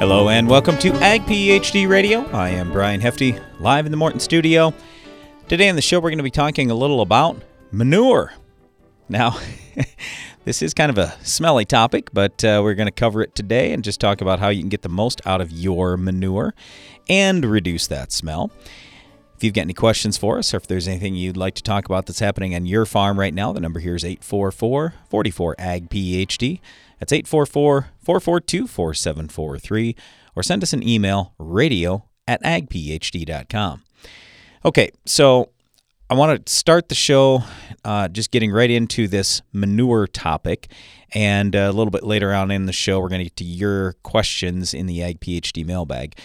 Hello and welcome to Ag PhD Radio. I am Brian Hefty, live in the Morton studio. Today on the show, we're going to be talking a little about manure. Now, this is kind of a smelly topic, but uh, we're going to cover it today and just talk about how you can get the most out of your manure and reduce that smell. If you've got any questions for us or if there's anything you'd like to talk about that's happening on your farm right now, the number here is 844 44 AG PhD. That's 844 442 4743. Or send us an email, radio at agphd.com. Okay, so I want to start the show uh, just getting right into this manure topic. And uh, a little bit later on in the show, we're going to get to your questions in the Ag PhD mailbag.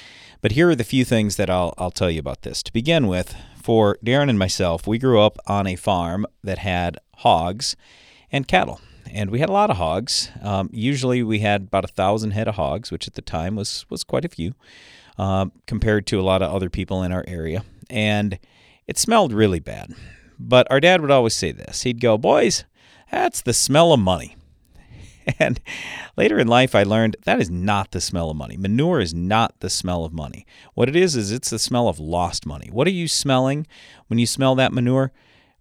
But here are the few things that I'll, I'll tell you about this. To begin with, for Darren and myself, we grew up on a farm that had hogs and cattle and we had a lot of hogs. Um, usually, we had about a thousand head of hogs, which at the time was was quite a few, uh, compared to a lot of other people in our area. And it smelled really bad. But our dad would always say this. He'd go, "Boys, that's the smell of money." And later in life, I learned that is not the smell of money. Manure is not the smell of money. What it is, is it's the smell of lost money. What are you smelling when you smell that manure?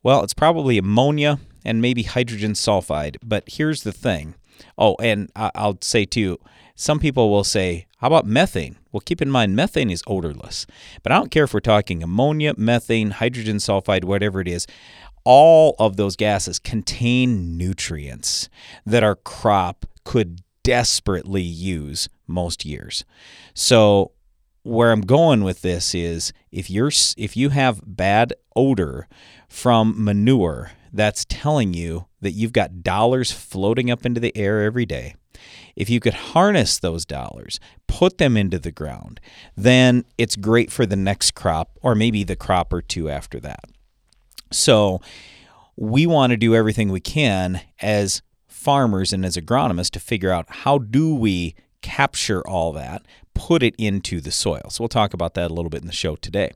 Well, it's probably ammonia and maybe hydrogen sulfide. But here's the thing. Oh, and I'll say too, some people will say, how about methane? Well, keep in mind, methane is odorless. But I don't care if we're talking ammonia, methane, hydrogen sulfide, whatever it is. All of those gases contain nutrients that our crop could desperately use most years. So, where I'm going with this is if you're if you have bad odor from manure, that's telling you that you've got dollars floating up into the air every day. If you could harness those dollars, put them into the ground, then it's great for the next crop or maybe the crop or two after that. So, we want to do everything we can as farmers and as agronomists to figure out how do we capture all that, put it into the soil. So we'll talk about that a little bit in the show today.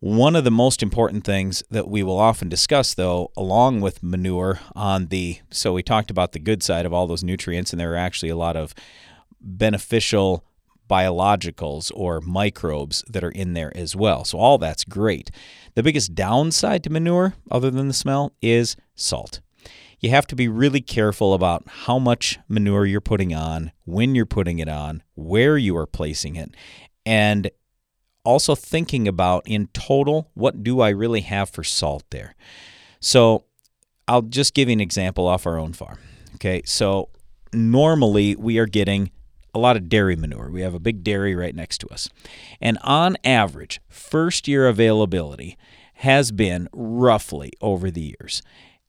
One of the most important things that we will often discuss, though, along with manure, on the so we talked about the good side of all those nutrients, and there are actually a lot of beneficial biologicals or microbes that are in there as well. So, all that's great. The biggest downside to manure, other than the smell, is salt. You have to be really careful about how much manure you're putting on, when you're putting it on, where you are placing it, and also thinking about in total, what do I really have for salt there? So I'll just give you an example off our own farm. Okay, so normally we are getting a lot of dairy manure. We have a big dairy right next to us. And on average, first year availability has been roughly over the years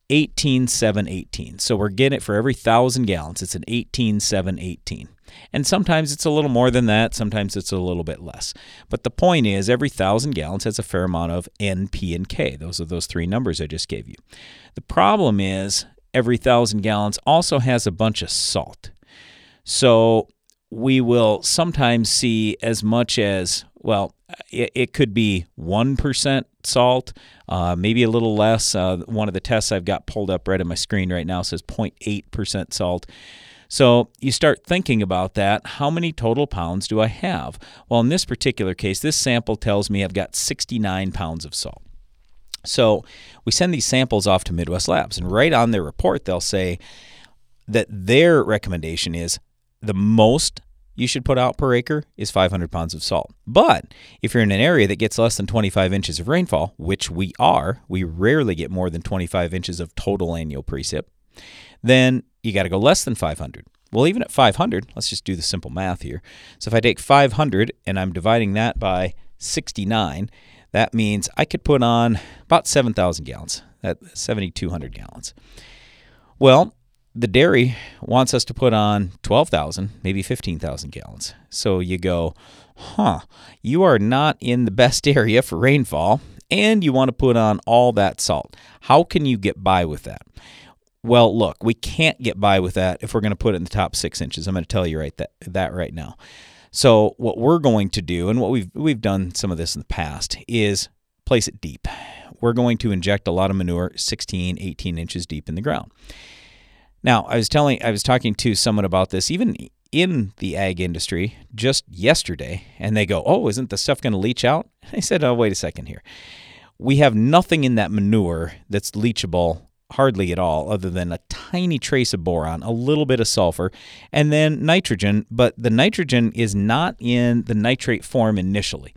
18 7 18. So we're getting it for every 1,000 gallons, it's an 18 7 18. And sometimes it's a little more than that, sometimes it's a little bit less. But the point is, every thousand gallons has a fair amount of N, P, and K. Those are those three numbers I just gave you. The problem is, every thousand gallons also has a bunch of salt. So we will sometimes see as much as, well, it could be 1% salt, uh, maybe a little less. Uh, one of the tests I've got pulled up right on my screen right now says 0.8% salt. So you start thinking about that. How many total pounds do I have? Well, in this particular case, this sample tells me I've got 69 pounds of salt. So we send these samples off to Midwest Labs, and right on their report, they'll say that their recommendation is the most you should put out per acre is 500 pounds of salt. But if you're in an area that gets less than 25 inches of rainfall, which we are, we rarely get more than 25 inches of total annual precip, then you got to go less than 500. Well, even at 500, let's just do the simple math here. So if I take 500 and I'm dividing that by 69, that means I could put on about 7,000 gallons, at 7,200 gallons. Well, the dairy wants us to put on 12,000, maybe 15,000 gallons. So you go, huh, you are not in the best area for rainfall, and you want to put on all that salt. How can you get by with that? Well, look, we can't get by with that if we're going to put it in the top six inches. I'm going to tell you right that that right now. So what we're going to do, and what we've we've done some of this in the past, is place it deep. We're going to inject a lot of manure 16, 18 inches deep in the ground. Now, I was telling, I was talking to someone about this. Even in the ag industry just yesterday and they go, Oh, isn't the stuff going to leach out? I said, Oh, wait a second here. We have nothing in that manure that's leachable hardly at all, other than a tiny trace of boron, a little bit of sulfur, and then nitrogen. But the nitrogen is not in the nitrate form initially.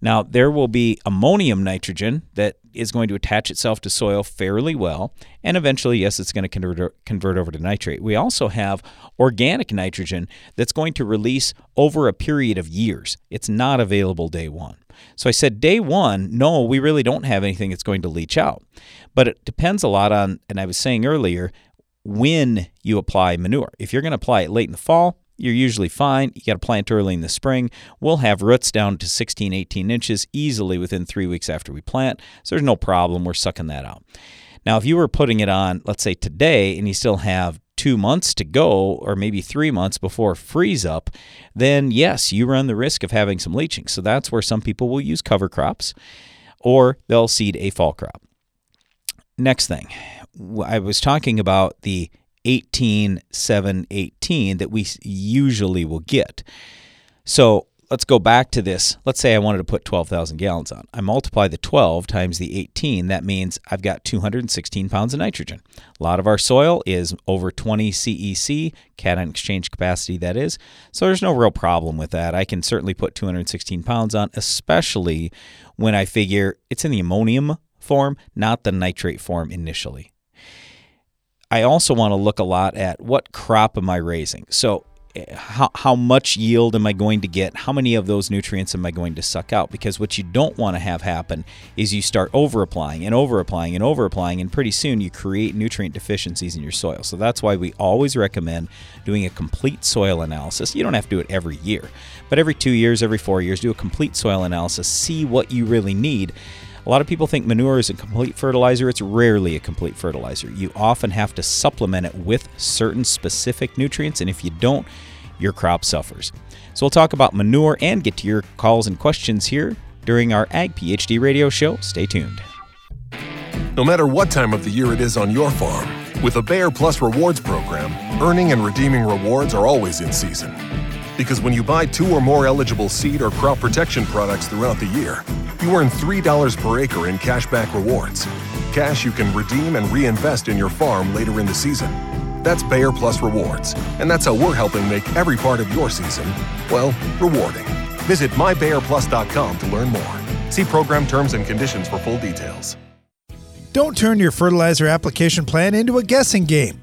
Now, there will be ammonium nitrogen that is going to attach itself to soil fairly well, and eventually, yes, it's going to convert, convert over to nitrate. We also have organic nitrogen that's going to release over a period of years. It's not available day one. So I said, day one, no, we really don't have anything that's going to leach out. But it depends a lot on, and I was saying earlier, when you apply manure. If you're going to apply it late in the fall, you're usually fine. You got to plant early in the spring. We'll have roots down to 16, 18 inches easily within three weeks after we plant. So there's no problem. We're sucking that out. Now, if you were putting it on, let's say today, and you still have two months to go, or maybe three months before freeze up, then yes, you run the risk of having some leaching. So that's where some people will use cover crops or they'll seed a fall crop. Next thing, I was talking about the 18 7 18 that we usually will get. So let's go back to this. Let's say I wanted to put 12,000 gallons on. I multiply the 12 times the 18. That means I've got 216 pounds of nitrogen. A lot of our soil is over 20 CEC, cation exchange capacity, that is. So there's no real problem with that. I can certainly put 216 pounds on, especially when I figure it's in the ammonium form, not the nitrate form initially. I also want to look a lot at what crop am I raising. So eh, how, how much yield am I going to get? How many of those nutrients am I going to suck out? Because what you don't want to have happen is you start over applying and over applying and over applying, and pretty soon you create nutrient deficiencies in your soil. So that's why we always recommend doing a complete soil analysis. You don't have to do it every year, but every two years, every four years, do a complete soil analysis, see what you really need. A lot of people think manure is a complete fertilizer. It's rarely a complete fertilizer. You often have to supplement it with certain specific nutrients, and if you don't, your crop suffers. So we'll talk about manure and get to your calls and questions here during our Ag PhD radio show. Stay tuned. No matter what time of the year it is on your farm, with a Bayer Plus rewards program, earning and redeeming rewards are always in season. Because when you buy two or more eligible seed or crop protection products throughout the year, you earn $3 per acre in cashback rewards. Cash you can redeem and reinvest in your farm later in the season. That's Bayer Plus Rewards, and that's how we're helping make every part of your season, well, rewarding. Visit mybayerplus.com to learn more. See program terms and conditions for full details. Don't turn your fertilizer application plan into a guessing game.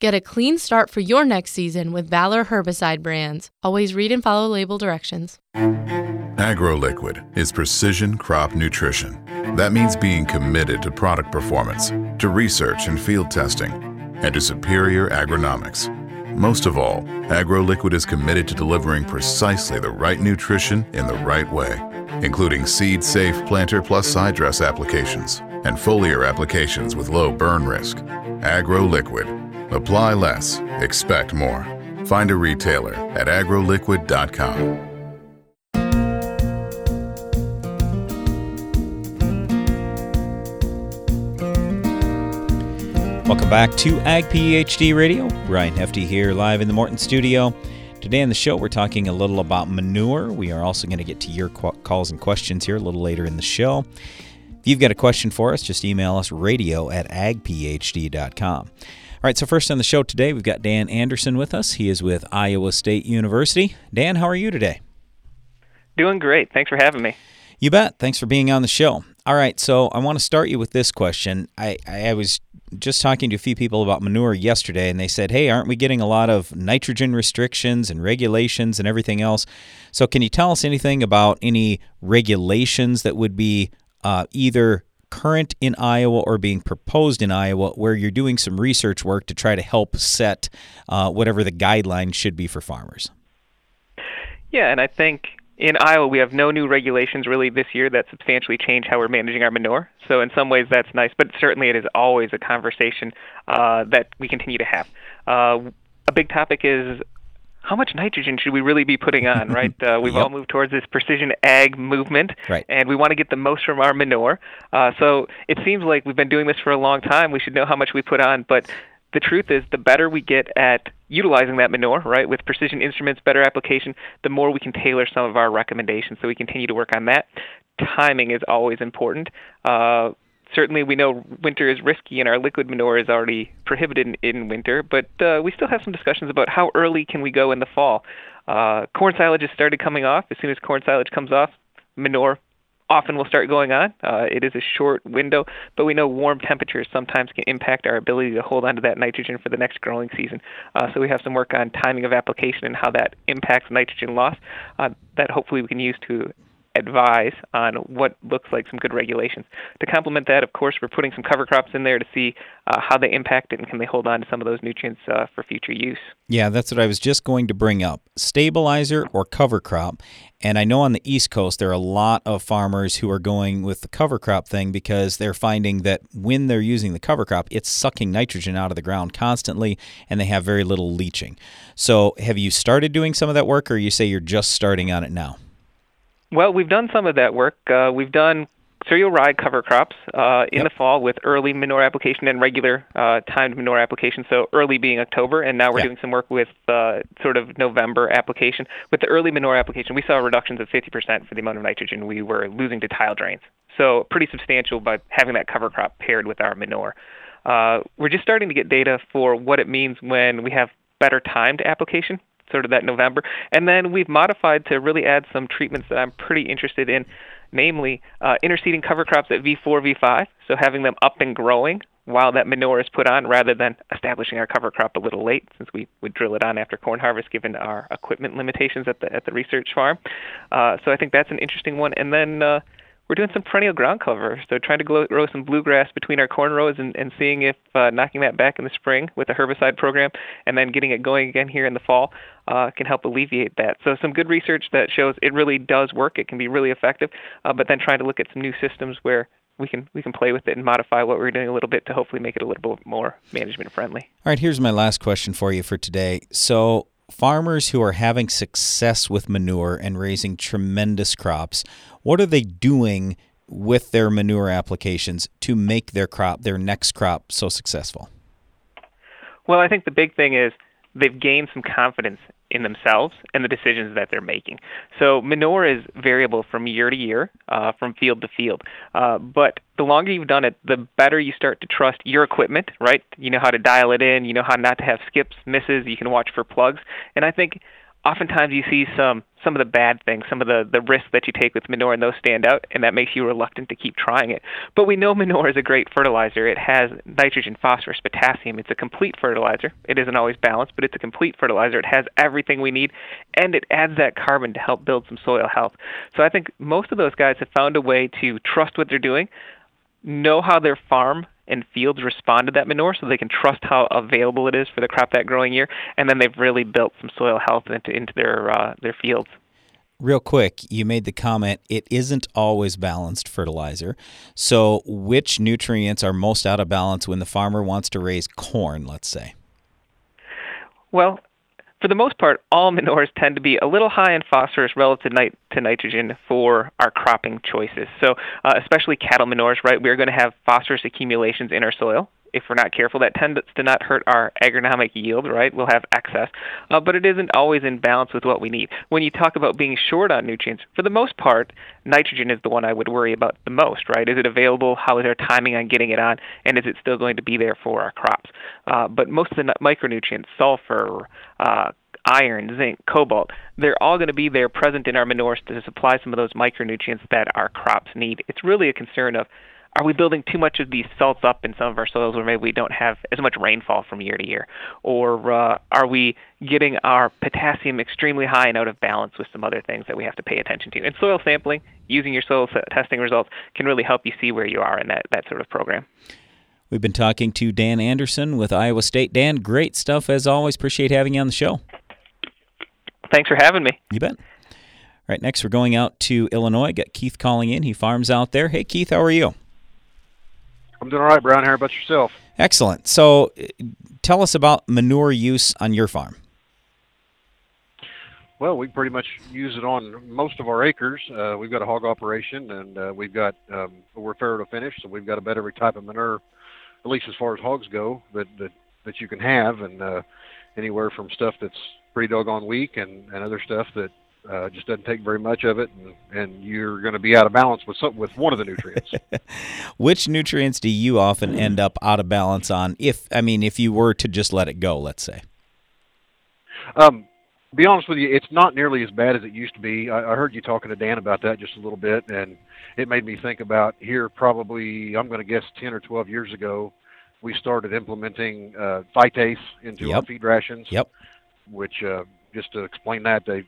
Get a clean start for your next season with Valor herbicide brands. Always read and follow label directions. AgroLiquid is precision crop nutrition. That means being committed to product performance, to research and field testing, and to superior agronomics. Most of all, AgroLiquid is committed to delivering precisely the right nutrition in the right way, including seed safe planter plus side dress applications and foliar applications with low burn risk. AgroLiquid. Apply less, expect more. Find a retailer at agroliquid.com. Welcome back to Ag PhD Radio. Brian Hefty here, live in the Morton studio. Today on the show, we're talking a little about manure. We are also going to get to your calls and questions here a little later in the show. If you've got a question for us, just email us radio at agphd.com. All right, so first on the show today, we've got Dan Anderson with us. He is with Iowa State University. Dan, how are you today? Doing great. Thanks for having me. You bet. Thanks for being on the show. All right, so I want to start you with this question. I, I was just talking to a few people about manure yesterday, and they said, hey, aren't we getting a lot of nitrogen restrictions and regulations and everything else? So, can you tell us anything about any regulations that would be uh, either current in Iowa or being proposed in Iowa where you're doing some research work to try to help set uh, whatever the guidelines should be for farmers? Yeah, and I think in Iowa, we have no new regulations really this year that substantially change how we're managing our manure. So in some ways, that's nice, but certainly it is always a conversation uh, that we continue to have. Uh, a big topic is how much nitrogen should we really be putting on, right? Uh, we've Yep. all moved towards this precision ag movement, Right. and we want to get the most from our manure. Uh, so it seems like we've been doing this for a long time. We should know how much we put on, but the truth is, the better we get at utilizing that manure, right, with precision instruments, better application, the more we can tailor some of our recommendations. So we continue to work on that. Timing is always important. Uh, certainly we know winter is risky and our liquid manure is already prohibited in, in winter, but uh, we still have some discussions about how early can we go in the fall. Uh, corn silage has started coming off. As soon as corn silage comes off, manure often will start going on. Uh, it is a short window, but we know warm temperatures sometimes can impact our ability to hold onto that nitrogen for the next growing season. Uh, so we have some work on timing of application and how that impacts nitrogen loss uh, that hopefully we can use to advise on what looks like some good regulations. To complement that, of course, we're putting some cover crops in there to see uh, how they impact it and can they hold on to some of those nutrients uh, for future use. Yeah, that's what I was just going to bring up. Stabilizer or cover crop. And I know on the East Coast there are a lot of farmers who are going with the cover crop thing because they're finding that when they're using the cover crop, it's sucking nitrogen out of the ground constantly and they have very little leaching. So, have you started doing some of that work or you say you're just starting on it now? Well, we've done some of that work. Uh, we've done cereal rye cover crops uh, in Yep. the fall with early manure application and regular uh, timed manure application. So early being October, and now we're Yeah. doing some work with uh, sort of November application. With the early manure application, we saw reductions of 50% for the amount of nitrogen we were losing to tile drains. So pretty substantial by having that cover crop paired with our manure. Uh, we're just starting to get data for what it means when we have better timed application, sort of that November. And then we've modified to really add some treatments that I'm pretty interested in, namely uh, interseeding cover crops at V4, V5, so having them up and growing while that manure is put on rather than establishing our cover crop a little late since we would drill it on after corn harvest given our equipment limitations at the at the research farm. Uh, so I think that's an interesting one. And then uh, we're doing some perennial ground cover, so trying to grow, some bluegrass between our corn rows and, and seeing if uh, knocking that back in the spring with a herbicide program and then getting it going again here in the fall uh, can help alleviate that. So some good research that shows it really does work. It can be really effective, uh, but then trying to look at some new systems where we can we can play with it and modify what we're doing a little bit to hopefully make it a little bit more management friendly. All right, here's my last question for you for today. So, farmers who are having success with manure and raising tremendous crops, what are they doing with their manure applications to make their crop, their next crop, so successful? Well, I think the big thing is they've gained some confidence in themselves and the decisions that they're making. So manure is variable from year to year, uh, from field to field. Uh, but the longer you've done it, the better you start to trust your equipment, right? You know how to dial it in, you know how not to have skips, misses, you can watch for plugs. And I think oftentimes you see some some of the bad things, some of the the risks that you take with manure, and those stand out, and that makes you reluctant to keep trying it. But we know manure is a great fertilizer. It has nitrogen, phosphorus, potassium. It's a complete fertilizer. It isn't always balanced, but it's a complete fertilizer. It has everything we need, and it adds that carbon to help build some soil health. So I think most of those guys have found a way to trust what they're doing, know how their farm and fields respond to that manure so they can trust how available it is for the crop that growing year and then they've really built some soil health into into their uh, their fields Real quick, you made the comment it isn't always balanced fertilizer. So, which nutrients are most out of balance when the farmer wants to raise corn, let's say? well for the most part, all manures tend to be a little high in phosphorus relative to, nit- to nitrogen for our cropping choices. So, uh, especially cattle manures, right? We're going to have phosphorus accumulations in our soil. If we're not careful, that tends to not hurt our agronomic yield, right? We'll have excess, uh, but it isn't always in balance with what we need. When you talk about being short on nutrients, for the most part, nitrogen is the one I would worry about the most, right? Is it available? How is our timing on getting it on? And is it still going to be there for our crops? Uh, but most of the micronutrients, sulfur, uh, iron, zinc, cobalt. They're all going to be there present in our manures to supply some of those micronutrients that our crops need. It's really a concern of are we building too much of these salts up in some of our soils where maybe we don't have as much rainfall from year to year? Or uh, are we getting our potassium extremely high and out of balance with some other things that we have to pay attention to? And soil sampling, using your soil testing results, can really help you see where you are in that, that sort of program. We've been talking to Dan Anderson with Iowa State. Dan, great stuff as always. Appreciate having you on the show. Thanks for having me. You bet. All right, next we're going out to Illinois. Got Keith calling in. He farms out there. Hey, Keith, how are you? I'm doing all right, Brian. How about yourself? Excellent. So, tell us about manure use on your farm. Well, we pretty much use it on most of our acres. Uh, we've got a hog operation, and uh, we've got um, we're farrow to finish, so we've got about every type of manure, at least as far as hogs go, that that, that you can have, and uh, anywhere from stuff that's pretty doggone weak, and, and other stuff that uh, just doesn't take very much of it, and, and you're going to be out of balance with some, with one of the nutrients. Which nutrients do you often end up out of balance on? If I mean, if you were to just let it go, let's say. Um, be honest with you, it's not nearly as bad as it used to be. I, I heard you talking to Dan about that just a little bit, and it made me think about here probably I'm going to guess 10 or 12 years ago, we started implementing uh, phytase into Yep. our feed rations. Yep. Which, uh, just to explain that, they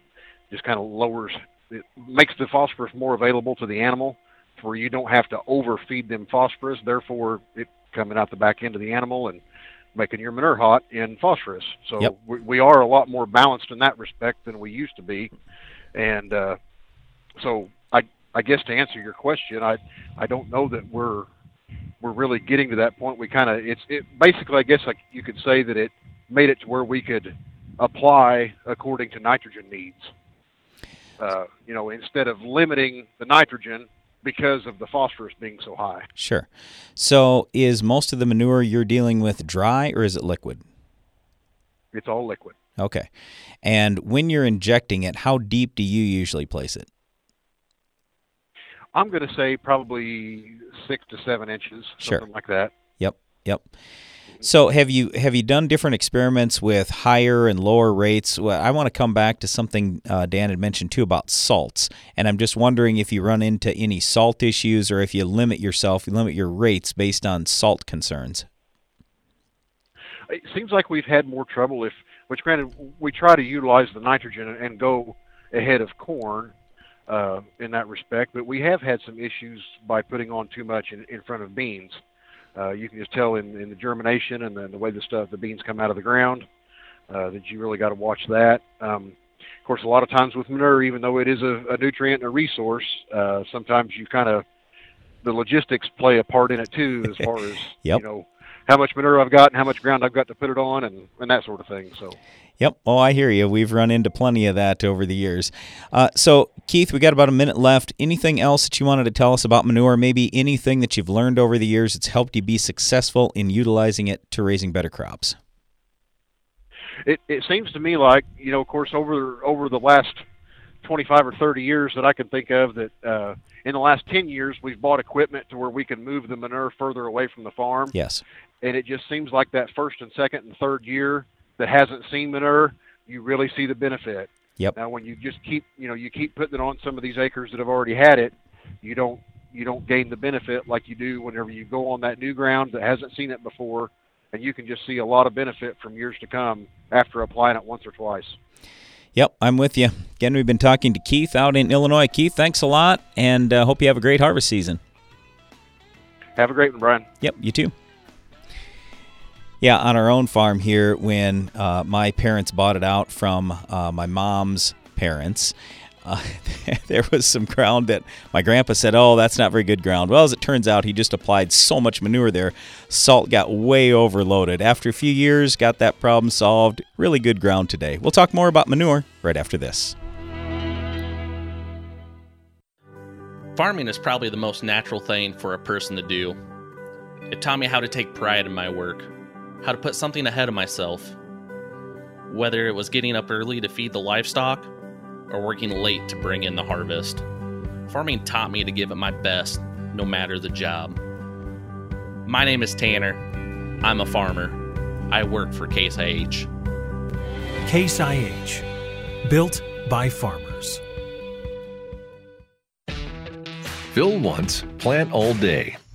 just kind of lowers, it makes the phosphorus more available to the animal, where you don't have to overfeed them phosphorus. Therefore, it coming out the back end of the animal and making your manure hot in phosphorus. So Yep. we, we are a lot more balanced in that respect than we used to be, and uh, so I I guess to answer your question, I I don't know that we're we're really getting to that point. We kind of it's it basically I guess like you could say that it made it to where we could apply according to nitrogen needs. Uh, you know, instead of limiting the nitrogen because of the phosphorus being so high. Sure. So, is most of the manure you're dealing with dry or is it liquid? It's all liquid. Okay. And when you're injecting it, how deep do you usually place it? I'm going to say probably six to seven inches, Sure. something like that. Yep. Yep. So have you have you done different experiments with higher and lower rates? Well, I want to come back to something uh, Dan had mentioned too about salts, and I'm just wondering if you run into any salt issues or if you limit yourself, you limit your rates based on salt concerns. It seems like we've had more trouble if, which granted, we try to utilize the nitrogen and- go ahead of corn uh, in that respect, but we have had some issues by putting on too much in, in front of beans. Uh, you can just tell in, in the germination and then the way the stuff, the beans come out of the ground, uh, that you really got to watch that. Um, of course, a lot of times with manure, even though it is a, a nutrient and a resource, uh, sometimes you kind of the logistics play a part in it too, as far as Yep. you know how much manure I've got and how much ground I've got to put it on, and and that sort of thing. So. Yep. Oh, I hear you. We've run into plenty of that over the years. Uh, so, Keith, we got about a minute left. Anything else that you wanted to tell us about manure? Maybe anything that you've learned over the years that's helped you be successful in utilizing it to raising better crops? it it seems to me like you know of course over over the last 25 or 30 years that I can think of that uh in the last 10 years we've bought equipment to where we can move the manure further away from the farm Yes. and it just seems like that first and second and third year that hasn't seen manure you really see the benefit Yep. now when you just keep you know you keep putting it on some of these acres that have already had it you don't you don't gain the benefit like you do whenever you go on that new ground that hasn't seen it before and you can just see a lot of benefit from years to come after applying it once or twice Yep, I'm with you. Again, we've been talking to Keith out in Illinois. Keith, thanks a lot, and uh, hope you have a great harvest season. have a great one brian Yep, you too. Yeah, on our own farm here, when uh, my parents bought it out from uh, my mom's parents, uh, there was some ground that my grandpa said, "Oh, that's not very good ground." Well, as it turns out, he just applied so much manure there, salt got way overloaded. After a few years, got that problem solved. Really good ground today. We'll talk more about manure right after this. Farming is probably the most natural thing for a person to do. It taught me how to take pride in my work, how to put something ahead of myself. Whether it was getting up early to feed the livestock or working late to bring in the harvest, farming taught me to give it my best no matter the job. My name is Tanner. I'm a farmer. I work for Case IH. Case IH. Built by farmers. Fill once, plant all day.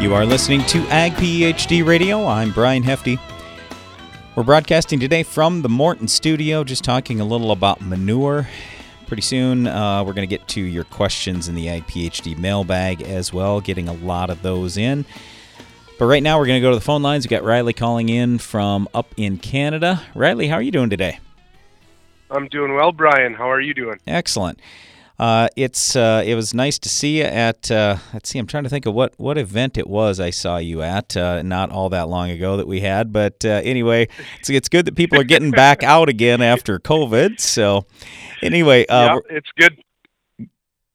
You are listening to Ag PhD Radio. I'm Brian Hefty. We're broadcasting today from the Morton studio, just talking a little about manure. Pretty soon, uh, we're going to get to your questions in the Ag PhD mailbag as well, getting a lot of those in. But right now, we're going to go to the phone lines. We've got Riley calling in from up in Canada. Riley, how are you doing today? I'm doing well, Brian. How are you doing? Excellent. Uh, it's uh, it was nice to see you at. Uh, let's see, I'm trying to think of what what event it was I saw you at. Uh, not all that long ago that we had, but uh, anyway, it's it's good that people are getting back out again after COVID. So, anyway, uh, yeah, it's good.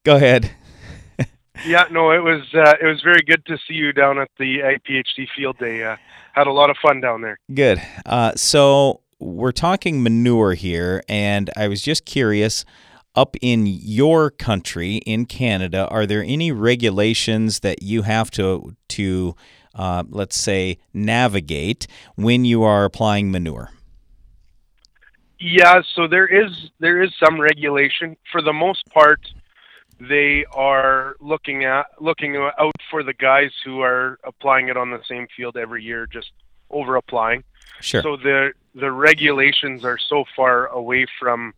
Go ahead. yeah, no, it was it was very good to see you down at the PhD field day. had a lot of fun down there. Good. so we're talking manure here, and I was just curious up in your country in Canada, are there any regulations that you have to to uh, let's say navigate when you are applying manure? Yeah, so there is there is some regulation. For the most part, they are looking at looking out for the guys who are applying it on the same field every year, just over applying. Sure. So the the regulations are so far away from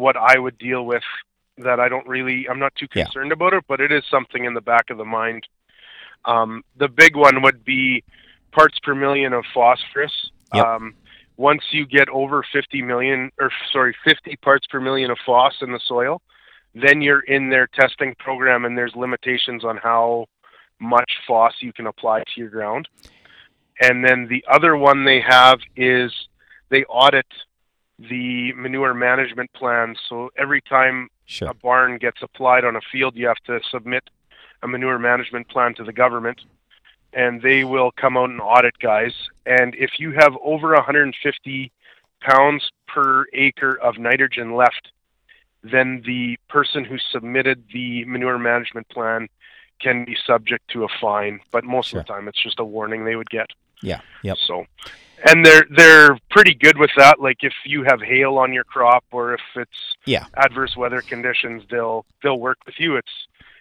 what I would deal with that I don't really I'm not too concerned yeah. about it, but it is something in the back of the mind. Um, the big one would be parts per million of phosphorus. Yep. Um, once you get over 50 million, or sorry, 50 parts per million of phos in the soil, then you're in their testing program, and there's limitations on how much phos you can apply to your ground. And then the other one they have is they audit the manure management plan. So every time sure. a barn gets applied on a field, you have to submit a manure management plan to the government, and they will come out and audit guys. And if you have over 150 pounds per acre of nitrogen left, then the person who submitted the manure management plan can be subject to a fine. But most sure. of the time, it's just a warning they would get. Yeah. Yep. So, and they're they're pretty good with that. Like if you have hail on your crop or if it's Yeah. adverse weather conditions, they'll they'll work with you. It's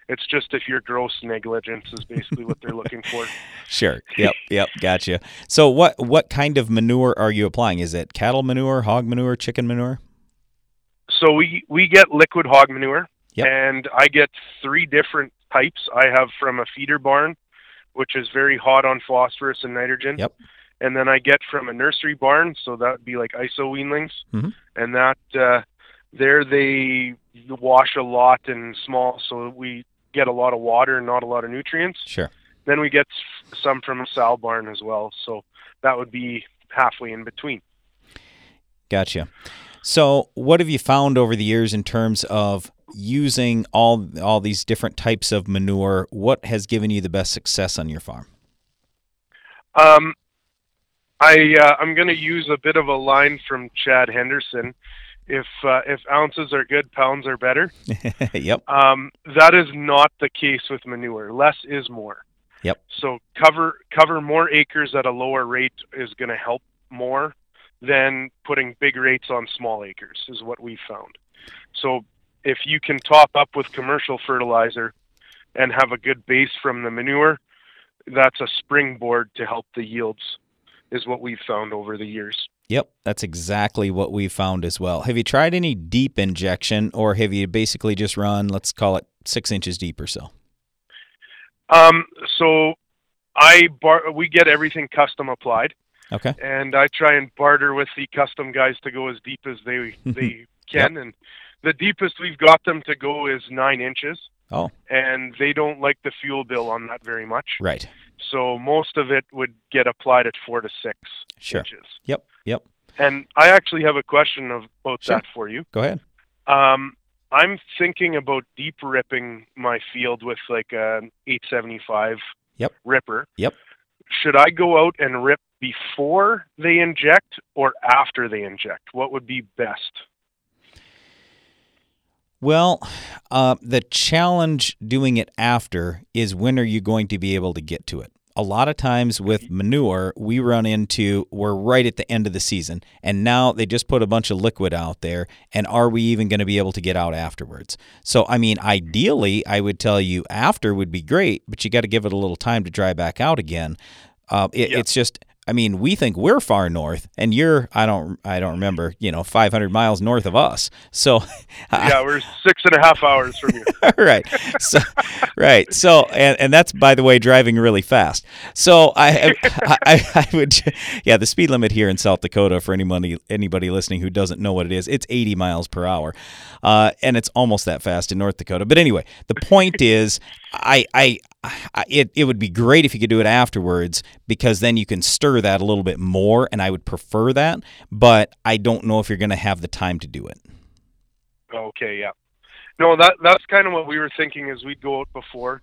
it's just if your gross negligence is basically what they're looking for. Sure. Yep. Yep. Gotcha. So what what kind of manure are you applying? Is it cattle manure, hog manure, chicken manure? So we we get liquid hog manure, Yep. and I get three different types. I have from a feeder barn, which is very hot on phosphorus and nitrogen. Yep. And then I get from a nursery barn, so that would be like iso weanlings, Mhm. and that uh, there they wash a lot and small, so we get a lot of water and not a lot of nutrients. Sure. Then we get some from a sow barn as well, so that would be halfway in between. Gotcha. So, what have you found over the years in terms of using all all these different types of manure? What has given you the best success on your farm? Um, I uh, I'm going to use a bit of a line from Chad Henderson. If uh, if ounces are good, pounds are better. yep. Um, that is not the case with manure. Less is more. Yep. So cover cover more acres at a lower rate is going to help more than putting big rates on small acres is what we found. So if you can top up with commercial fertilizer and have a good base from the manure, that's a springboard to help the yields is what we've found over the years. Yep, that's exactly what we found as well. Have you tried any deep injection, or have you basically just run, let's call it six inches deep or so? Um, so I bar- we get everything custom applied. Okay. and I try and barter with the custom guys to go as deep as they they can. And the deepest we've got them to go is nine inches, Oh, and they don't like the fuel bill on that very much. right. So most of it would get applied at four to six Sure. inches. Yep. Yep. And I actually have a question about Sure. that for you. Go ahead. Um, I'm thinking about deep ripping my field with like an 875 Yep. ripper. Yep. Should I go out and rip before they inject or after they inject? What would be best? Well, uh, the challenge doing it after is when are you going to be able to get to it? A lot of times with manure, we run into we're right at the end of the season, and now they just put a bunch of liquid out there, and are we even going to be able to get out afterwards? So, I mean, ideally, I would tell you after would be great, but you got to give it a little time to dry back out again. Uh, it, It's just I mean, we think we're far north, and you're I don't I don't remember you know 500 miles north of us. So yeah, we're six and a half hours from you. right. So right. So and, and that's by the way driving really fast. So I, I I I would yeah the speed limit here in South Dakota for anybody anybody listening who doesn't know what it is it's 80 miles per hour, uh, and it's almost that fast in North Dakota. But anyway, the point is I I. I- It, it would be great if you could do it afterwards because then you can stir that a little bit more, and I would prefer that. But I don't know if you're going to have the time to do it. Okay, yeah. No, that that's kind of what we were thinking is we'd go out before,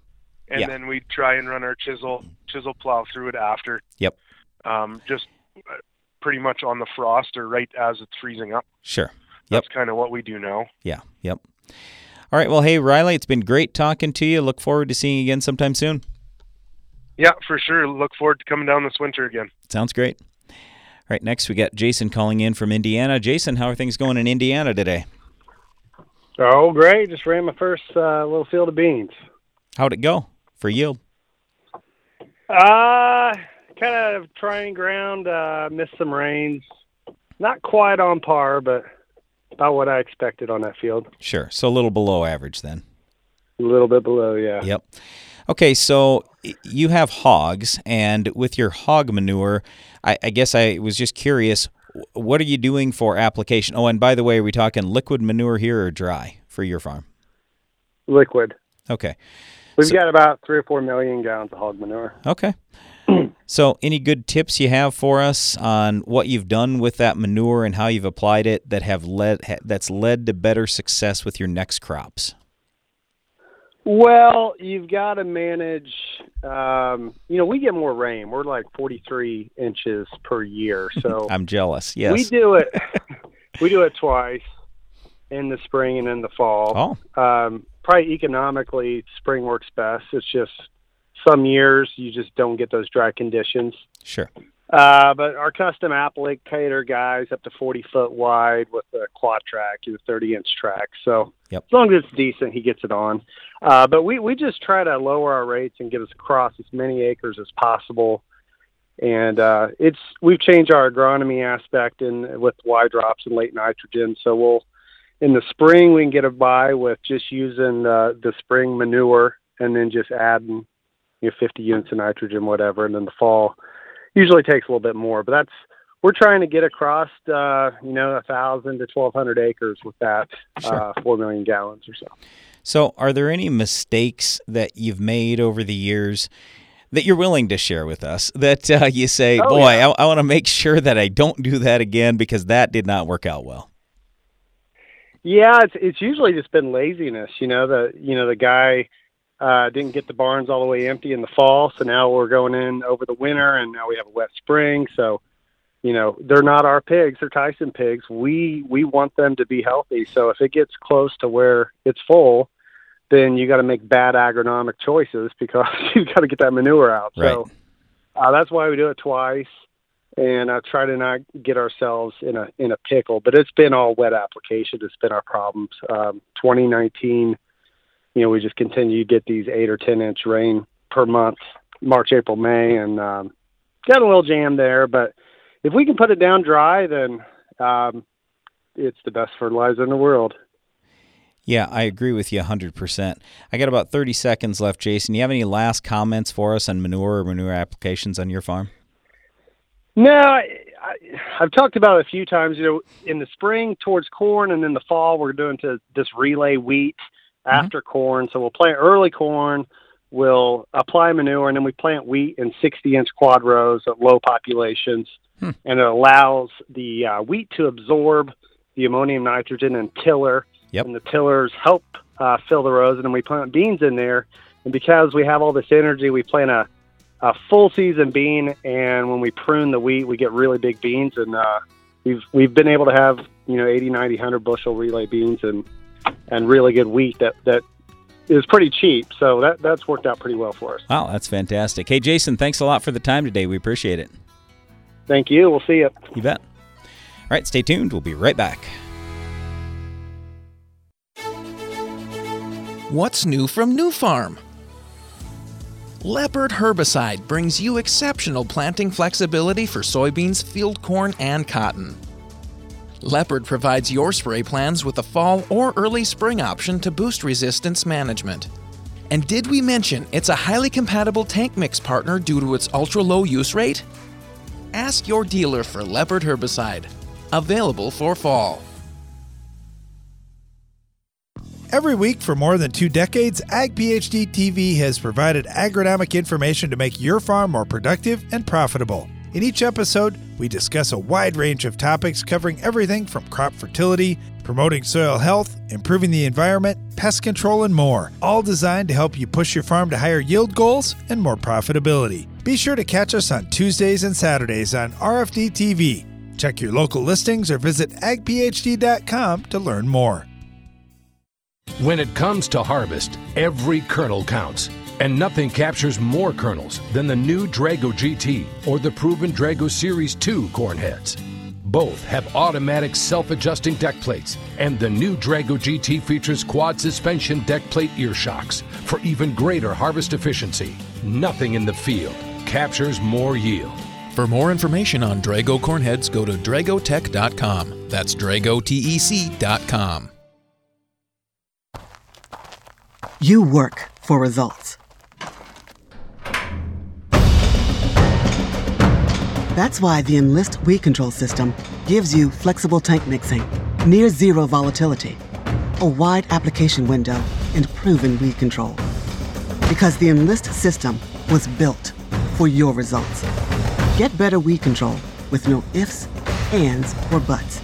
and Yeah. then we'd try and run our chisel chisel plow through it after. Yep. Um, just uh, pretty much on the frost or right as it's freezing up. Sure. Yep. That's kind of what we do now. Yeah. Yep. All right. Well, hey, Riley, it's been great talking to you. Look forward to seeing you again sometime soon. Yeah, for sure. Look forward to coming down this winter again. Sounds great. All right. Next, we got Jason calling in from Indiana. Jason, how are things going in Indiana today? Oh, great! Just ran my first uh, little field of beans. How'd it go for yield? Uh, kind of trying ground. Uh, missed some rains. Not quite on par, but about what I expected on that field. Sure. So a little below average then. A little bit below, yeah. Yep. Okay, so you have hogs, and with your hog manure, I, I guess I was just curious, what are you doing for application? Oh, and by the way, are we talking liquid manure here or dry for your farm? Liquid. Okay. We've got about three or four million gallons of hog manure. Okay. So, any good tips you have for us on what you've done with that manure and how you've applied it that have led that's led to better success with your next crops? Well, you've got to manage. Um, you know, we get more rain. We're like 43 inches per year, so I'm jealous. Yes. we do it. we do it twice in the spring and in the fall. Oh. Um, probably economically, spring works best. It's just some years you just don't get those dry conditions. Sure. Uh, but our custom applicator guys up to 40 foot wide with a quad track, know, 30 inch track. So yep. as long as it's decent, he gets it on. Uh, but we, we just try to lower our rates and get us across as many acres as possible. And uh, it's we've changed our agronomy aspect in with Y drops and late nitrogen. So we'll in the spring we can get by with just using uh, the spring manure and then just adding you know 50 units of nitrogen, whatever. And then the fall usually takes a little bit more, but that's we're trying to get across uh, you know a thousand to twelve hundred acres with that Sure. uh, four million gallons or so. So, are there any mistakes that you've made over the years that you're willing to share with us that uh, you say, Oh, boy, yeah. I, I want to make sure that I don't do that again because that did not work out well? Yeah, it's it's usually just been laziness. You know, the you know the guy uh, didn't get the barns all the way empty in the fall, so now we're going in over the winter, and now we have a wet spring. So, you know, they're not our pigs; they're Tyson pigs. We we want them to be healthy. So if it gets close to where it's full, then you got to make bad agronomic choices because you got to get that manure out. So uh, that's why we do it twice, and I try to not get ourselves in a in a pickle. But it's been all wet application. It's been our problems. Um, 2019, you know, we just continue to get these eight or ten inch rain per month, March, April, May, and um, got a little jam there. But if we can put it down dry, then um, it's the best fertilizer in the world. Yeah, I agree with you 100%. I got about 30 seconds left, Jason. Do You have any last comments for us on manure or manure applications on your farm? No, I, I, I've talked about it a few times. You know, in the spring towards corn, and in the fall we're doing to this relay wheat after corn. So we'll plant early corn, we'll apply manure, and then we plant wheat in 60-inch quad rows at low populations, and it allows the uh, wheat to absorb the ammonium nitrogen and tiller, Yep. and the tillers help uh, fill the rows, and then we plant beans in there. And because we have all this energy, we plant a a full season bean, and when we prune the wheat, we get really big beans, and uh, we've we've been able to have you know 80, 90, 100 bushel relay beans and and really good wheat that that is pretty cheap. So that that's worked out pretty well for us. Wow, that's fantastic. Hey, Jason, thanks a lot for the time today. We appreciate it. Thank you. We'll see you. You bet. All right, stay tuned. We'll be right back. What's new from Nufarm? Leopard herbicide brings you exceptional planting flexibility for soybeans, field corn, and cotton. Leopard provides your spray plans with a fall or early spring option to boost resistance management. And did we mention it's a highly compatible tank mix partner due to its ultra low use rate? Ask your dealer for Leopard herbicide. Available for fall. Every week for more than two decades, Ag PhD TV has provided agronomic information to make your farm more productive and profitable. In each episode, we discuss a wide range of topics covering everything from crop fertility, promoting soil health, improving the environment, pest control, and more, all designed to help you push your farm to higher yield goals and more profitability. Be sure to catch us on Tuesdays and Saturdays on RFD TV. Check your local listings or visit agphd.com to learn more. When it comes to harvest, every kernel counts. And nothing captures more kernels than the new Drago GT or the proven Drago Series 2 corn heads. Both have automatic self adjusting deck plates, and the new Drago GT features quad suspension deck plate ear shocks for even greater harvest efficiency. Nothing in the field captures more yield. For more information on Drago cornheads, go to dragotec.com. That's dragotec.com. You work for results. That's why the Enlist Weed Control System gives you flexible tank mixing, near zero volatility, a wide application window, and proven weed control. Because the Enlist system was built for your results. Get better weed control with no ifs, ands, or buts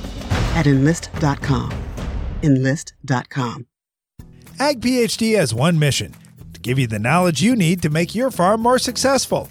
at enlist.com. Enlist.com. Ag PhD has one mission to give you the knowledge you need to make your farm more successful.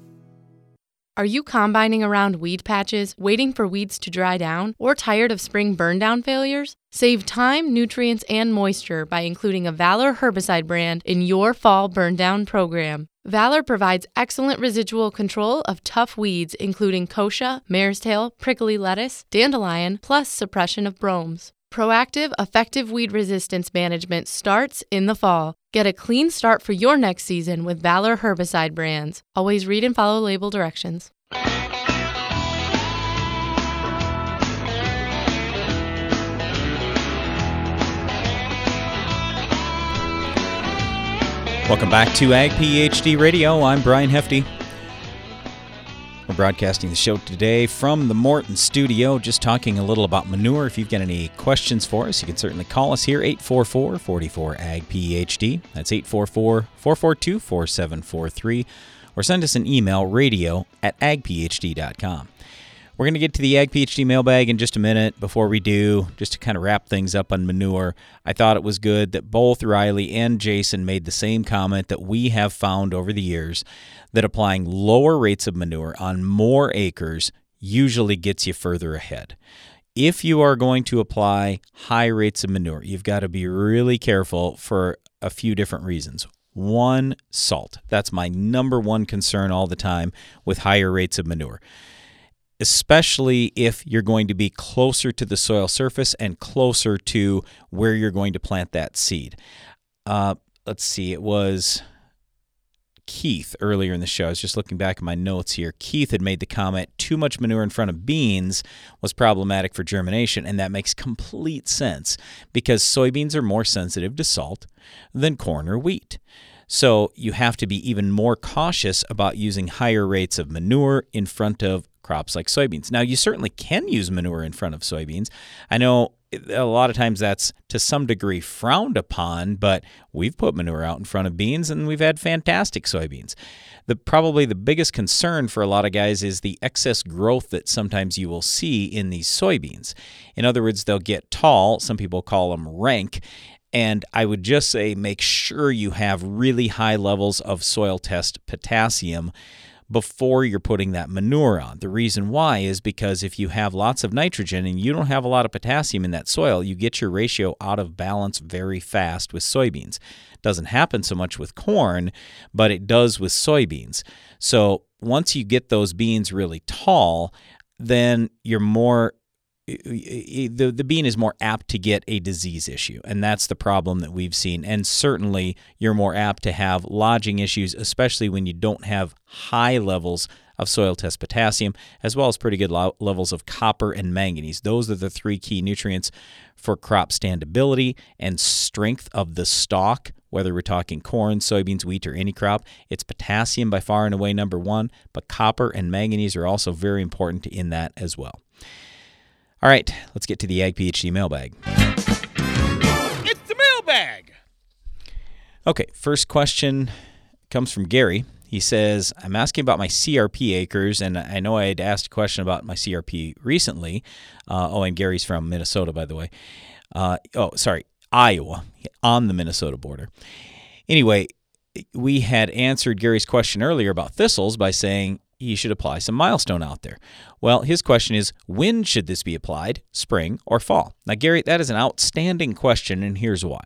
Are you combining around weed patches, waiting for weeds to dry down, or tired of spring burndown failures? Save time, nutrients, and moisture by including a Valor herbicide brand in your fall burndown program. Valor provides excellent residual control of tough weeds including kochia, mare's tail, prickly lettuce, dandelion, plus suppression of bromes. Proactive, effective weed resistance management starts in the fall. Get a clean start for your next season with Valor herbicide brands. Always read and follow label directions. Welcome back to Ag PhD Radio. I'm Brian Hefty. We're broadcasting the show today from the Morton studio, just talking a little about manure. If you've got any questions for us, you can certainly call us here, 844 44 AG PhD. That's 844 442 4743. Or send us an email, radio at agphd.com. We're going to get to the Ag PhD mailbag in just a minute. Before we do, just to kind of wrap things up on manure, I thought it was good that both Riley and Jason made the same comment that we have found over the years that applying lower rates of manure on more acres usually gets you further ahead. If you are going to apply high rates of manure, you've got to be really careful for a few different reasons. One, salt. That's my number one concern all the time with higher rates of manure especially if you're going to be closer to the soil surface and closer to where you're going to plant that seed. Uh, let's see, it was Keith earlier in the show. I was just looking back at my notes here. Keith had made the comment too much manure in front of beans was problematic for germination, and that makes complete sense because soybeans are more sensitive to salt than corn or wheat. So you have to be even more cautious about using higher rates of manure in front of crops like soybeans. Now, you certainly can use manure in front of soybeans. I know a lot of times that's to some degree frowned upon, but we've put manure out in front of beans and we've had fantastic soybeans. The probably the biggest concern for a lot of guys is the excess growth that sometimes you will see in these soybeans. In other words, they'll get tall, some people call them rank, and I would just say make sure you have really high levels of soil test potassium before you're putting that manure on. The reason why is because if you have lots of nitrogen and you don't have a lot of potassium in that soil, you get your ratio out of balance very fast with soybeans. Doesn't happen so much with corn, but it does with soybeans. So once you get those beans really tall, then you're more the, the bean is more apt to get a disease issue, and that's the problem that we've seen. And certainly, you're more apt to have lodging issues, especially when you don't have high levels of soil test potassium, as well as pretty good lo- levels of copper and manganese. Those are the three key nutrients for crop standability and strength of the stalk. Whether we're talking corn, soybeans, wheat, or any crop, it's potassium by far and away number one, but copper and manganese are also very important in that as well. All right, let's get to the Ag PhD mailbag. It's the mailbag. Okay, first question comes from Gary. He says, I'm asking about my CRP acres, and I know I had asked a question about my CRP recently. Uh, oh, and Gary's from Minnesota, by the way. Uh, oh, sorry, Iowa, on the Minnesota border. Anyway, we had answered Gary's question earlier about thistles by saying he should apply some milestone out there. Well, his question is when should this be applied, spring or fall? Now, Gary, that is an outstanding question, and here's why.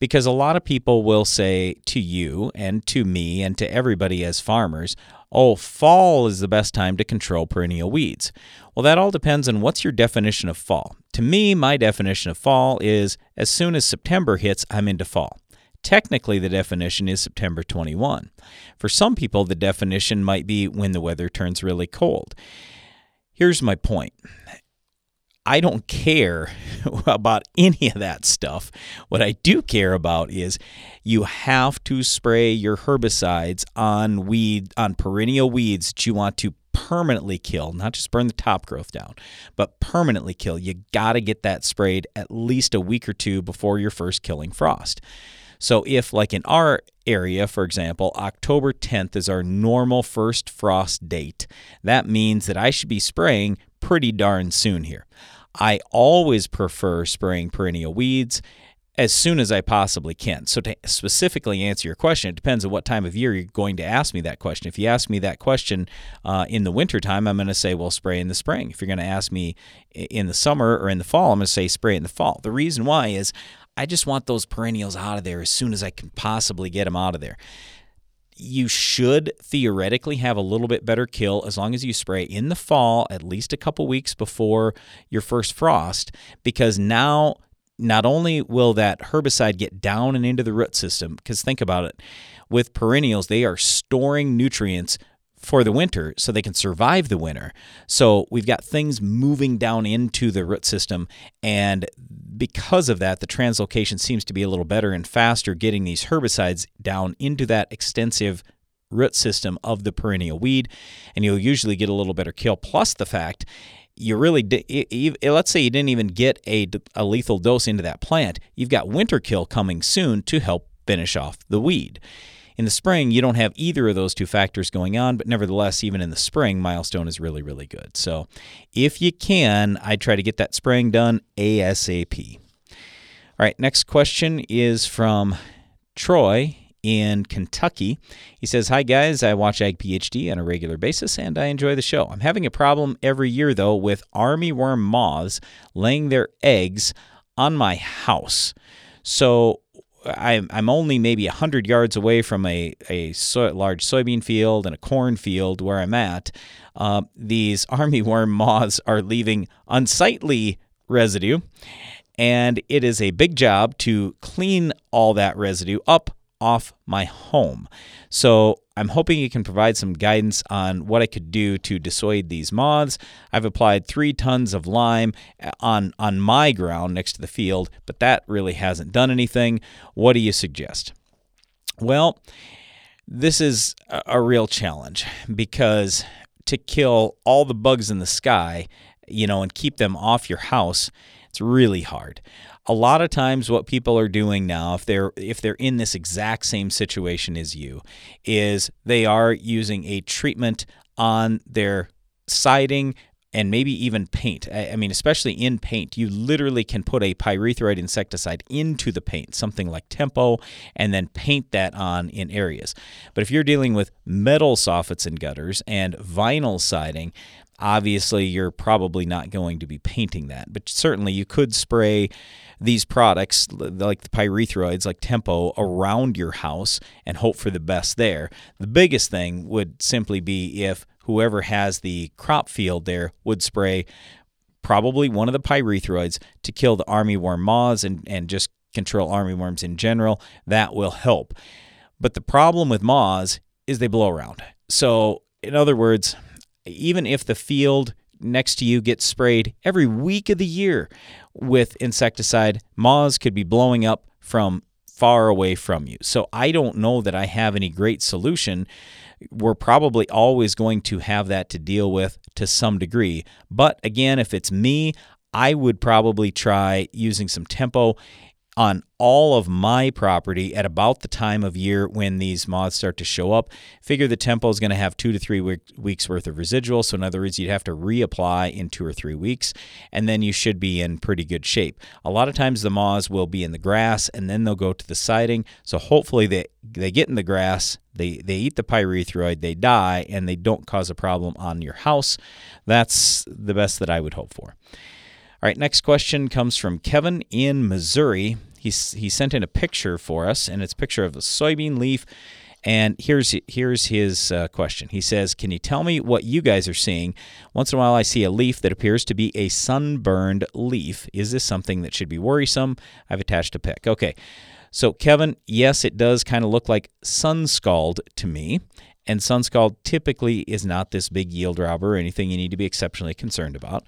Because a lot of people will say to you and to me and to everybody as farmers, oh, fall is the best time to control perennial weeds. Well, that all depends on what's your definition of fall. To me, my definition of fall is as soon as September hits, I'm into fall. Technically, the definition is September 21. For some people, the definition might be when the weather turns really cold. Here's my point I don't care about any of that stuff. What I do care about is you have to spray your herbicides on weed on perennial weeds that you want to permanently kill, not just burn the top growth down, but permanently kill. You got to get that sprayed at least a week or two before your first killing frost. So if like in our area, for example, October 10th is our normal first frost date, that means that I should be spraying pretty darn soon here. I always prefer spraying perennial weeds as soon as I possibly can. So, to specifically answer your question, it depends on what time of year you're going to ask me that question. If you ask me that question uh, in the wintertime, I'm going to say, well, spray in the spring. If you're going to ask me in the summer or in the fall, I'm going to say spray in the fall. The reason why is I just want those perennials out of there as soon as I can possibly get them out of there you should theoretically have a little bit better kill as long as you spray in the fall, at least a couple weeks before your first frost, because now not only will that herbicide get down and into the root system, because think about it, with perennials, they are storing nutrients for the winter so they can survive the winter. So we've got things moving down into the root system. And because of that, the translocation seems to be a little better and faster getting these herbicides down into that extensive root system of the perennial weed. And you'll usually get a little better kill. Plus the fact you really let's say you didn't even get a, a lethal dose into that plant you've got winter kill coming soon to help finish off the weed in the spring you don't have either of those two factors going on but nevertheless even in the spring milestone is really really good so if you can i try to get that spraying done asap all right next question is from troy in Kentucky. He says, Hi guys, I watch Ag PhD on a regular basis and I enjoy the show. I'm having a problem every year though with armyworm moths laying their eggs on my house. So I'm, I'm only maybe 100 yards away from a, a so, large soybean field and a corn field where I'm at. Uh, these armyworm moths are leaving unsightly residue, and it is a big job to clean all that residue up off my home. So I'm hoping you can provide some guidance on what I could do to dissuade these moths. I've applied three tons of lime uh, on, on my ground next to the field, but that really hasn't done anything. What do you suggest? Well, this is a, a real challenge because to kill all the bugs in the sky, you know, and keep them off your house, it's really hard a lot of times what people are doing now if they're if they're in this exact same situation as you is they are using a treatment on their siding and maybe even paint. I mean, especially in paint, you literally can put a pyrethroid insecticide into the paint, something like Tempo, and then paint that on in areas. But if you're dealing with metal soffits and gutters and vinyl siding, obviously you're probably not going to be painting that. But certainly you could spray these products, like the pyrethroids, like Tempo, around your house and hope for the best there. The biggest thing would simply be if whoever has the crop field there would spray probably one of the pyrethroids to kill the armyworm moths and, and just control armyworms in general. That will help. But the problem with moths is they blow around. So, in other words, even if the field next to you gets sprayed every week of the year with insecticide, moths could be blowing up from far away from you. So I don't know that I have any great solution. We're probably always going to have that to deal with to some degree. But again, if it's me, I would probably try using some tempo on all of my property at about the time of year when these moths start to show up. Figure the tempo is going to have two to three week, weeks worth of residual. So, in other words, you'd have to reapply in two or three weeks, and then you should be in pretty good shape. A lot of times the moths will be in the grass and then they'll go to the siding. So, hopefully, they, they get in the grass, they, they eat the pyrethroid, they die, and they don't cause a problem on your house. That's the best that I would hope for. All right, next question comes from Kevin in Missouri. He's, he sent in a picture for us, and it's a picture of a soybean leaf. And here's here's his uh, question. He says, "Can you tell me what you guys are seeing? Once in a while, I see a leaf that appears to be a sunburned leaf. Is this something that should be worrisome? I've attached a pic. Okay." So, Kevin, yes, it does kind of look like sun scald to me. And Sunscald typically is not this big yield robber or anything you need to be exceptionally concerned about.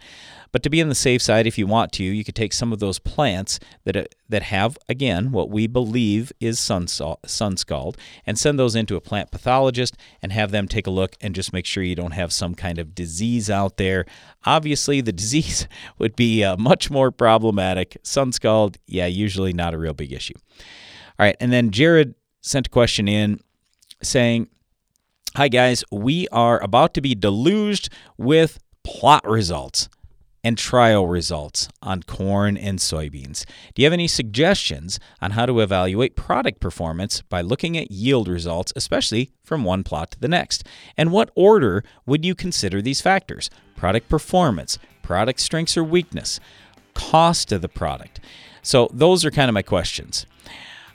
But to be on the safe side, if you want to, you could take some of those plants that, uh, that have, again, what we believe is sun, scald and send those into a plant pathologist and have them take a look and just make sure you don't have some kind of disease out there. Obviously, the disease would be uh, much more problematic. Sun scald, yeah, usually not a real big issue. All right, and then Jared sent a question in saying, Hi guys, we are about to be deluged with plot results and trial results on corn and soybeans. Do you have any suggestions on how to evaluate product performance by looking at yield results, especially from one plot to the next? And what order would you consider these factors? Product performance, product strengths or weakness, cost of the product. So, those are kind of my questions.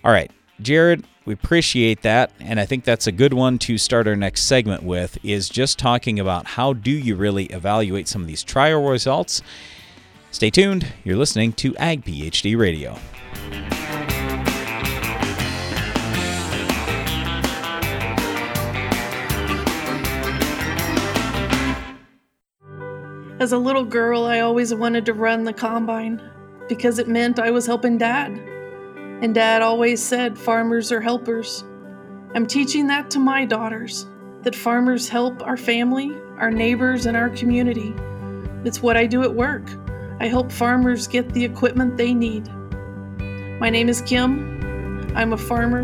All right, Jared, we appreciate that and I think that's a good one to start our next segment with is just talking about how do you really evaluate some of these trial results. Stay tuned. You're listening to Ag PhD Radio. As a little girl, I always wanted to run the combine because it meant I was helping dad. And dad always said farmers are helpers. I'm teaching that to my daughters that farmers help our family, our neighbors, and our community. It's what I do at work. I help farmers get the equipment they need. My name is Kim. I'm a farmer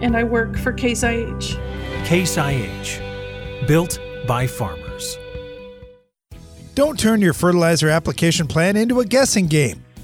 and I work for Case IH. Case IH, built by farmers. Don't turn your fertilizer application plan into a guessing game.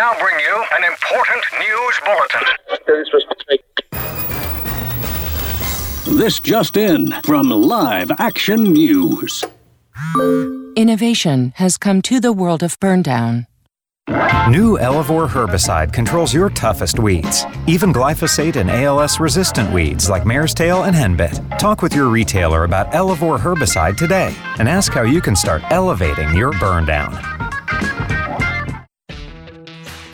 We now bring you an important news bulletin. This just in from Live Action News. Innovation has come to the world of burndown. New Elevore herbicide controls your toughest weeds, even glyphosate and ALS resistant weeds like mare's tail and henbit. Talk with your retailer about Elevore herbicide today and ask how you can start elevating your burn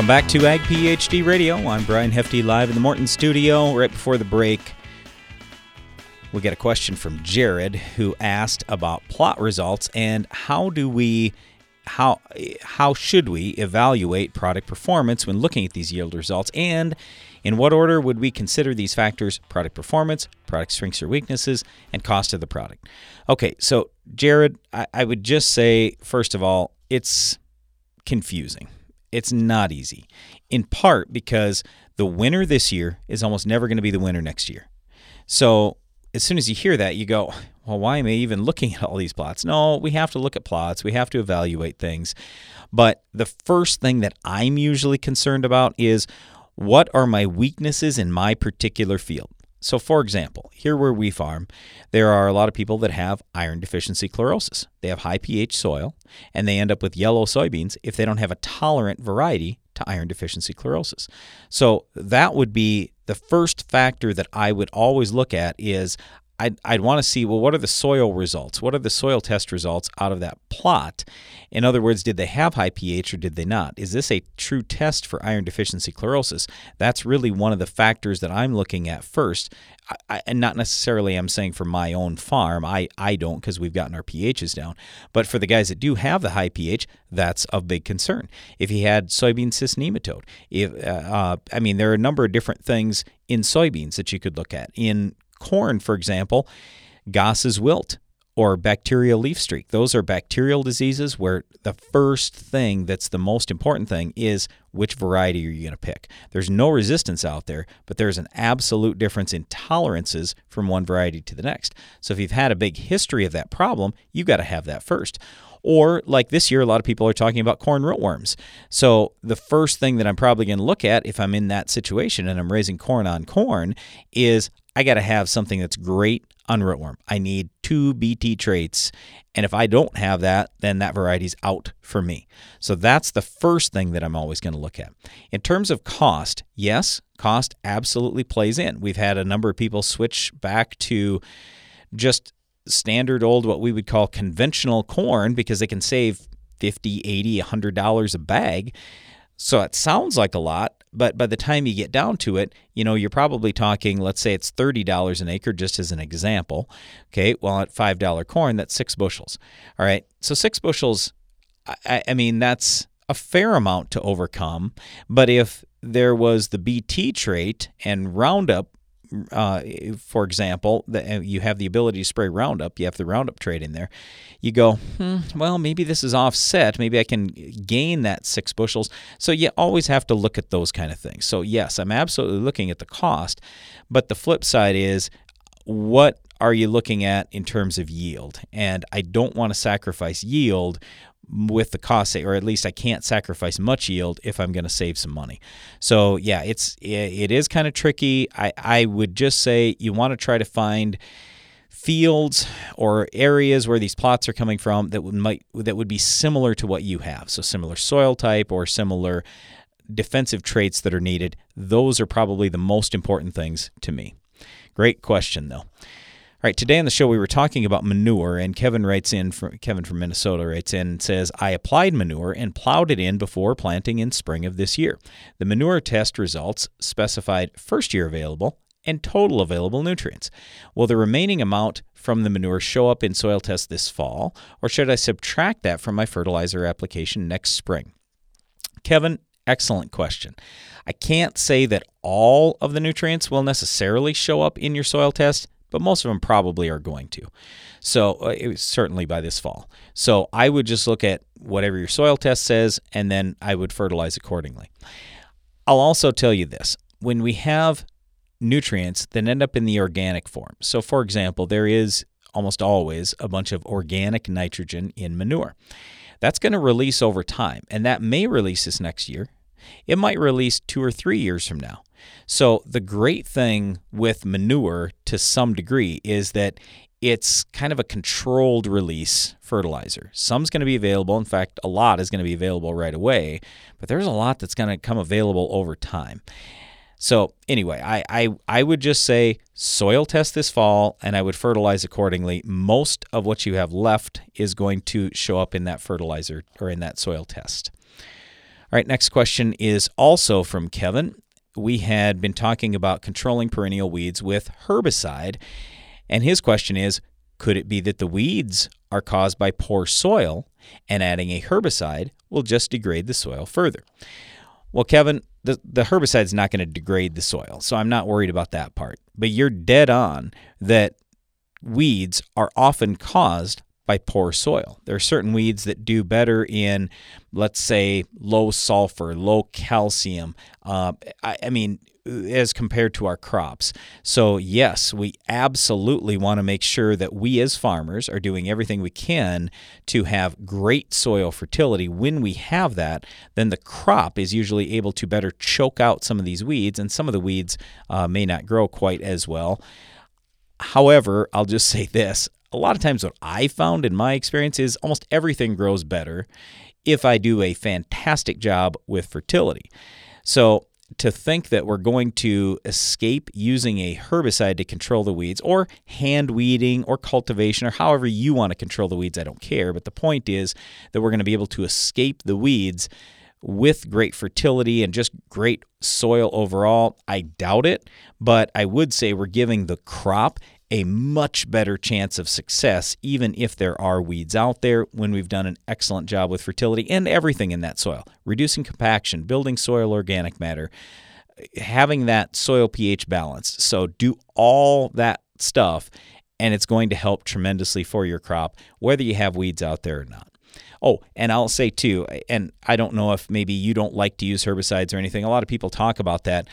Welcome back to Ag PhD Radio. I'm Brian Hefty live in the Morton studio. Right before the break, we get a question from Jared who asked about plot results and how do we how how should we evaluate product performance when looking at these yield results and in what order would we consider these factors product performance, product strengths or weaknesses, and cost of the product? Okay, so Jared, I, I would just say, first of all, it's confusing. It's not easy, in part because the winner this year is almost never going to be the winner next year. So as soon as you hear that, you go, well, why am I even looking at all these plots? No, we have to look at plots. We have to evaluate things. But the first thing that I'm usually concerned about is what are my weaknesses in my particular field? So, for example, here where we farm, there are a lot of people that have iron deficiency chlorosis. They have high pH soil, and they end up with yellow soybeans if they don't have a tolerant variety to iron deficiency chlorosis. So, that would be the first factor that I would always look at is I'd, I'd want to see well what are the soil results? What are the soil test results out of that plot? In other words did they have high ph or did they not? Is this a true test for iron deficiency chlorosis? That's really one of the factors that i'm looking at first. I, and not necessarily i'm saying for my own farm i, I don't because we've gotten our phs down. But for the guys that do have the high ph that's of big concern. If he had soybean cyst nematode if uh, uh, i mean there are a number of different things in soybeans that you could look at. In corn, for example, Goss's wilt or bacterial leaf streak. Those are bacterial diseases where the first thing that's the most important thing is which variety are you going to pick. There's no resistance out there, but there's an absolute difference in tolerances from one variety to the next. So if you've had a big history of that problem, you've got to have that first. Or, like this year, a lot of people are talking about corn rootworms. So, the first thing that I'm probably going to look at if I'm in that situation and I'm raising corn on corn is I got to have something that's great on rootworm. I need two BT traits. And if I don't have that, then that variety's out for me. So that's the first thing that I'm always going to look at. In terms of cost, yes, cost absolutely plays in. We've had a number of people switch back to just standard old, what we would call conventional corn because they can save 50, 80, $100 a bag. So it sounds like a lot, but by the time you get down to it, you know, you're probably talking, let's say it's $30 an acre, just as an example. Okay, well, at $5 corn, that's six bushels. All right, so six bushels, I, I mean, that's a fair amount to overcome. But if there was the BT trait and Roundup uh, for example, that uh, you have the ability to spray Roundup, you have the Roundup trait in there. You go, hmm, well, maybe this is offset. Maybe I can gain that six bushels. So you always have to look at those kind of things. So yes, I'm absolutely looking at the cost, but the flip side is what are you looking at in terms of yield? And I don't want to sacrifice yield with the cost or at least I can't sacrifice much yield if I'm going to save some money. So yeah, it's it is kind of tricky. I I would just say you want to try to find fields or areas where these plots are coming from that would might that would be similar to what you have. So similar soil type or similar defensive traits that are needed. Those are probably the most important things to me. Great question though. All right, today on the show we were talking about manure, and Kevin writes in from Kevin from Minnesota writes in and says, I applied manure and plowed it in before planting in spring of this year. The manure test results specified first year available and total available nutrients. Will the remaining amount from the manure show up in soil tests this fall, or should I subtract that from my fertilizer application next spring? Kevin, excellent question. I can't say that all of the nutrients will necessarily show up in your soil test but most of them probably are going to. So uh, certainly by this fall. So I would just look at whatever your soil test says, and then I would fertilize accordingly. I'll also tell you this: when we have nutrients that end up in the organic form. So, for example, there is almost always a bunch of organic nitrogen in manure. That's going to release over time, and that may release this next year. It might release two or three years from now. So, the great thing with manure to some degree is that it's kind of a controlled release fertilizer. Some's going to be available. In fact, a lot is going to be available right away, but there's a lot that's going to come available over time. So, anyway, I, I, I would just say soil test this fall and I would fertilize accordingly. Most of what you have left is going to show up in that fertilizer or in that soil test. All right, next question is also from Kevin we had been talking about controlling perennial weeds with herbicide. And his question is could it be that the weeds are caused by poor soil and adding a herbicide will just degrade the soil further? Well, Kevin, the, the herbicide is not going to degrade the soil, so I'm not worried about that part. But you're dead on that weeds are often caused by poor soil. There are certain weeds that do better in, let's say, low sulfur, low calcium. Uh, I, I mean, as compared to our crops. So, yes, we absolutely want to make sure that we as farmers are doing everything we can to have great soil fertility. When we have that, then the crop is usually able to better choke out some of these weeds, and some of the weeds uh, may not grow quite as well. However, I'll just say this a lot of times what I found in my experience is almost everything grows better if I do a fantastic job with fertility. So to think that we're going to escape using a herbicide to control the weeds or hand weeding or cultivation or however you want to control the weeds, I don't care. But the point is that we're going to be able to escape the weeds with great fertility and just great soil overall. I doubt it, but I would say we're giving the crop a much better chance of success, even if there are weeds out there, when we've done an excellent job with fertility and everything in that soil reducing compaction, building soil organic matter, having that soil pH balanced. So, do all that stuff, and it's going to help tremendously for your crop, whether you have weeds out there or not. Oh, and I'll say too, and I don't know if maybe you don't like to use herbicides or anything. A lot of people talk about that.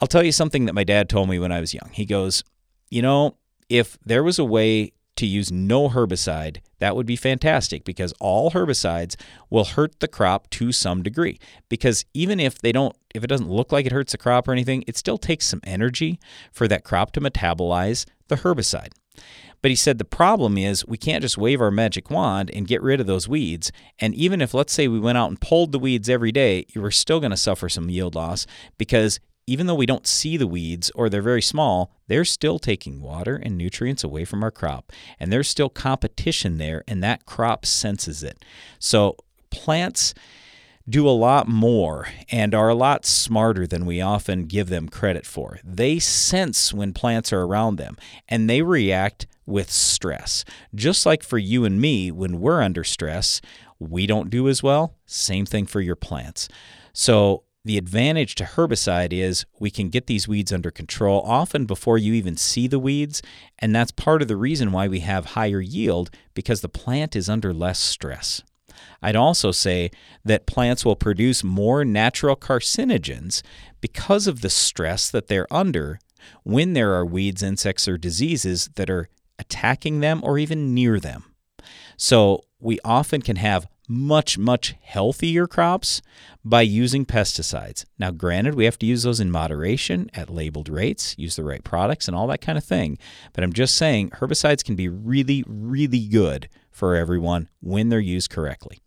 I'll tell you something that my dad told me when I was young. He goes, you know, if there was a way to use no herbicide, that would be fantastic because all herbicides will hurt the crop to some degree. Because even if they don't, if it doesn't look like it hurts the crop or anything, it still takes some energy for that crop to metabolize the herbicide. But he said the problem is we can't just wave our magic wand and get rid of those weeds. And even if, let's say, we went out and pulled the weeds every day, you were still going to suffer some yield loss because even though we don't see the weeds or they're very small, they're still taking water and nutrients away from our crop. And there's still competition there, and that crop senses it. So plants do a lot more and are a lot smarter than we often give them credit for. They sense when plants are around them and they react with stress. Just like for you and me, when we're under stress, we don't do as well. Same thing for your plants. So, the advantage to herbicide is we can get these weeds under control often before you even see the weeds, and that's part of the reason why we have higher yield because the plant is under less stress. I'd also say that plants will produce more natural carcinogens because of the stress that they're under when there are weeds, insects, or diseases that are attacking them or even near them. So we often can have much, much healthier crops by using pesticides. Now, granted, we have to use those in moderation at labeled rates, use the right products, and all that kind of thing. But I'm just saying herbicides can be really, really good for everyone when they're used correctly.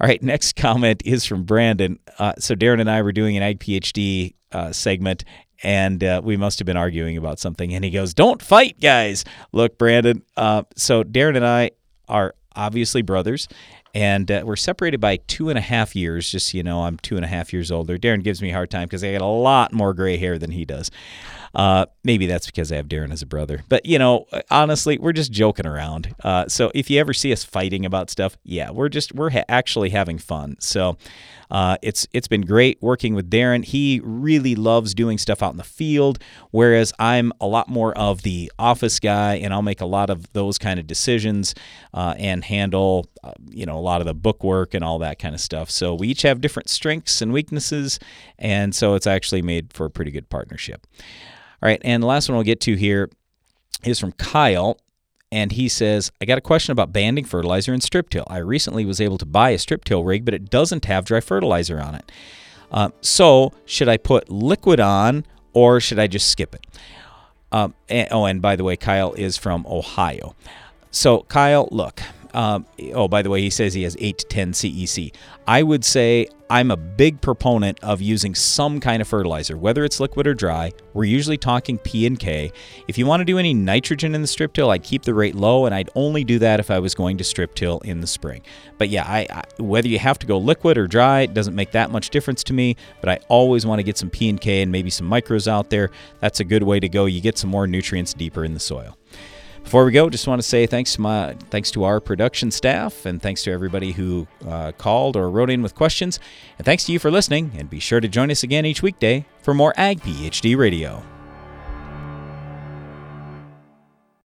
All right, next comment is from Brandon. Uh, so, Darren and I were doing an Ag PhD uh, segment, and uh, we must have been arguing about something. And he goes, Don't fight, guys. Look, Brandon. Uh, so, Darren and I are obviously brothers, and uh, we're separated by two and a half years. Just so you know, I'm two and a half years older. Darren gives me a hard time because I got a lot more gray hair than he does. Uh, maybe that's because I have Darren as a brother. But, you know, honestly, we're just joking around. Uh, so if you ever see us fighting about stuff, yeah, we're just, we're ha- actually having fun. So uh, it's it's been great working with Darren. He really loves doing stuff out in the field, whereas I'm a lot more of the office guy, and I'll make a lot of those kind of decisions uh, and handle, uh, you know, a lot of the book work and all that kind of stuff. So we each have different strengths and weaknesses, and so it's actually made for a pretty good partnership. All right, and the last one we'll get to here is from Kyle. And he says, I got a question about banding fertilizer and strip till. I recently was able to buy a strip till rig, but it doesn't have dry fertilizer on it. Uh, so, should I put liquid on or should I just skip it? Um, and, oh, and by the way, Kyle is from Ohio. So, Kyle, look, um, oh, by the way, he says he has 8 to 10 CEC. I would say I'm a big proponent of using some kind of fertilizer, whether it's liquid or dry. We're usually talking P and K. If you want to do any nitrogen in the strip till, I'd keep the rate low, and I'd only do that if I was going to strip till in the spring. But yeah, I, I, whether you have to go liquid or dry, it doesn't make that much difference to me. But I always want to get some P and K and maybe some micros out there. That's a good way to go. You get some more nutrients deeper in the soil. Before we go, just want to say thanks to my thanks to our production staff and thanks to everybody who uh, called or wrote in with questions. And thanks to you for listening. And be sure to join us again each weekday for more Ag PhD Radio.